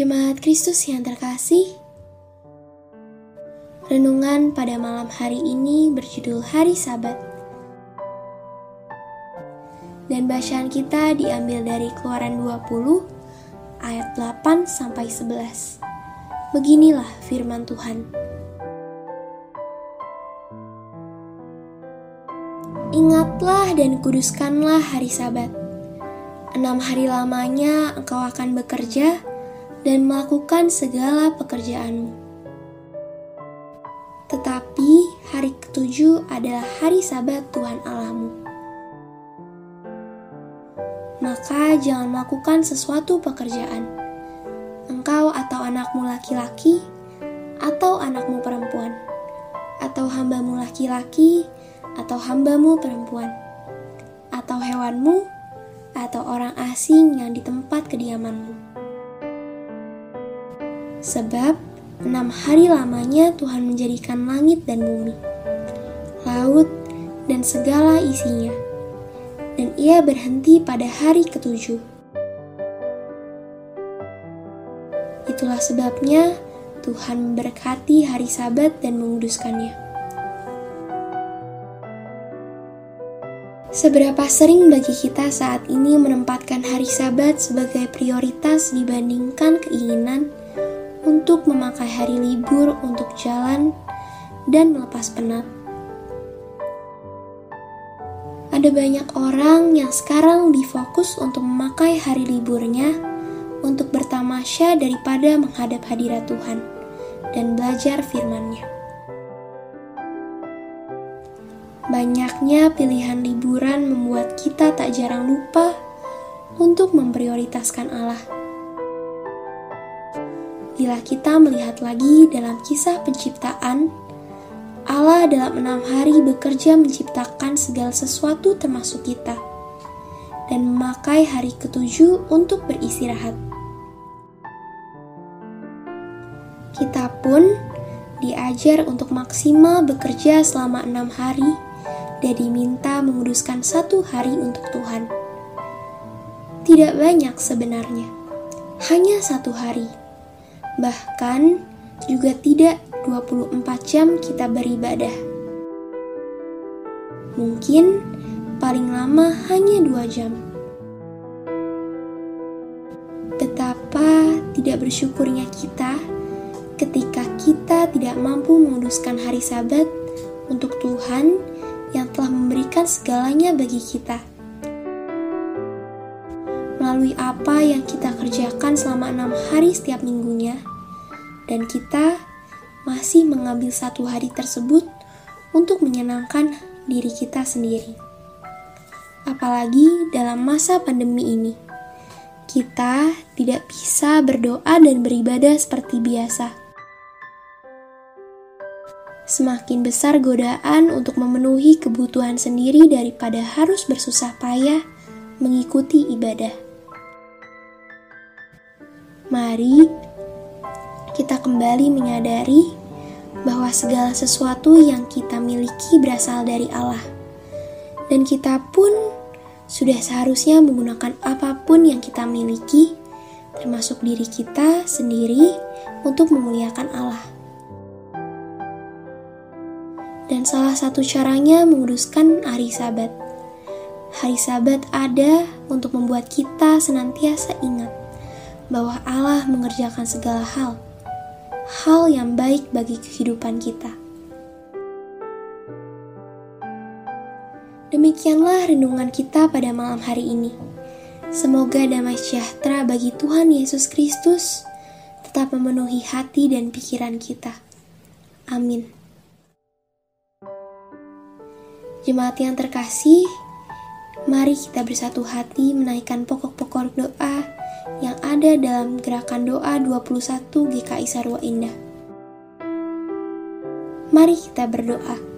Jemaat Kristus yang terkasih, renungan pada malam hari ini berjudul Hari Sabat. Dan bacaan kita diambil dari Keluaran 20 ayat 8 sampai 11. Beginilah firman Tuhan. Ingatlah dan kuduskanlah hari Sabat. Enam hari lamanya engkau akan bekerja dan melakukan segala pekerjaanmu. Tetapi hari ketujuh adalah hari sabat Tuhan Allahmu. Maka jangan melakukan sesuatu pekerjaan. Engkau atau anakmu laki-laki, atau anakmu perempuan, atau hambamu laki-laki, atau hambamu perempuan, atau hewanmu, atau orang asing yang di tempat kediamanmu Sebab enam hari lamanya Tuhan menjadikan langit dan bumi, laut, dan segala isinya. Dan ia berhenti pada hari ketujuh. Itulah sebabnya Tuhan memberkati hari sabat dan menguduskannya. Seberapa sering bagi kita saat ini menempatkan hari sabat sebagai prioritas dibandingkan keinginan untuk memakai hari libur untuk jalan dan melepas penat. Ada banyak orang yang sekarang lebih fokus untuk memakai hari liburnya untuk bertamasya daripada menghadap hadirat Tuhan dan belajar firman-Nya. Banyaknya pilihan liburan membuat kita tak jarang lupa untuk memprioritaskan Allah Bila kita melihat lagi dalam kisah penciptaan, Allah dalam enam hari bekerja menciptakan segala sesuatu termasuk kita, dan memakai hari ketujuh untuk beristirahat. Kita pun diajar untuk maksimal bekerja selama enam hari dan diminta menguduskan satu hari untuk Tuhan. Tidak banyak sebenarnya, hanya satu hari Bahkan juga tidak 24 jam kita beribadah. Mungkin paling lama hanya dua jam. Betapa tidak bersyukurnya kita ketika kita tidak mampu menguduskan hari sabat untuk Tuhan yang telah memberikan segalanya bagi kita. Melalui apa yang kita kerjakan selama enam hari setiap minggunya, dan kita masih mengambil satu hari tersebut untuk menyenangkan diri kita sendiri. Apalagi dalam masa pandemi ini, kita tidak bisa berdoa dan beribadah seperti biasa. Semakin besar godaan untuk memenuhi kebutuhan sendiri daripada harus bersusah payah mengikuti ibadah. Mari kita kembali menyadari bahwa segala sesuatu yang kita miliki berasal dari Allah, dan kita pun sudah seharusnya menggunakan apa pun yang kita miliki, termasuk diri kita sendiri, untuk memuliakan Allah. Dan salah satu caranya menguduskan hari Sabat. Hari Sabat ada untuk membuat kita senantiasa ingat bahwa Allah mengerjakan segala hal hal yang baik bagi kehidupan kita. Demikianlah renungan kita pada malam hari ini. Semoga damai sejahtera bagi Tuhan Yesus Kristus tetap memenuhi hati dan pikiran kita. Amin. Jemaat yang terkasih, mari kita bersatu hati menaikkan pokok-pokok doa yang ada dalam gerakan doa 21 GKI Sarwa Indah. Mari kita berdoa.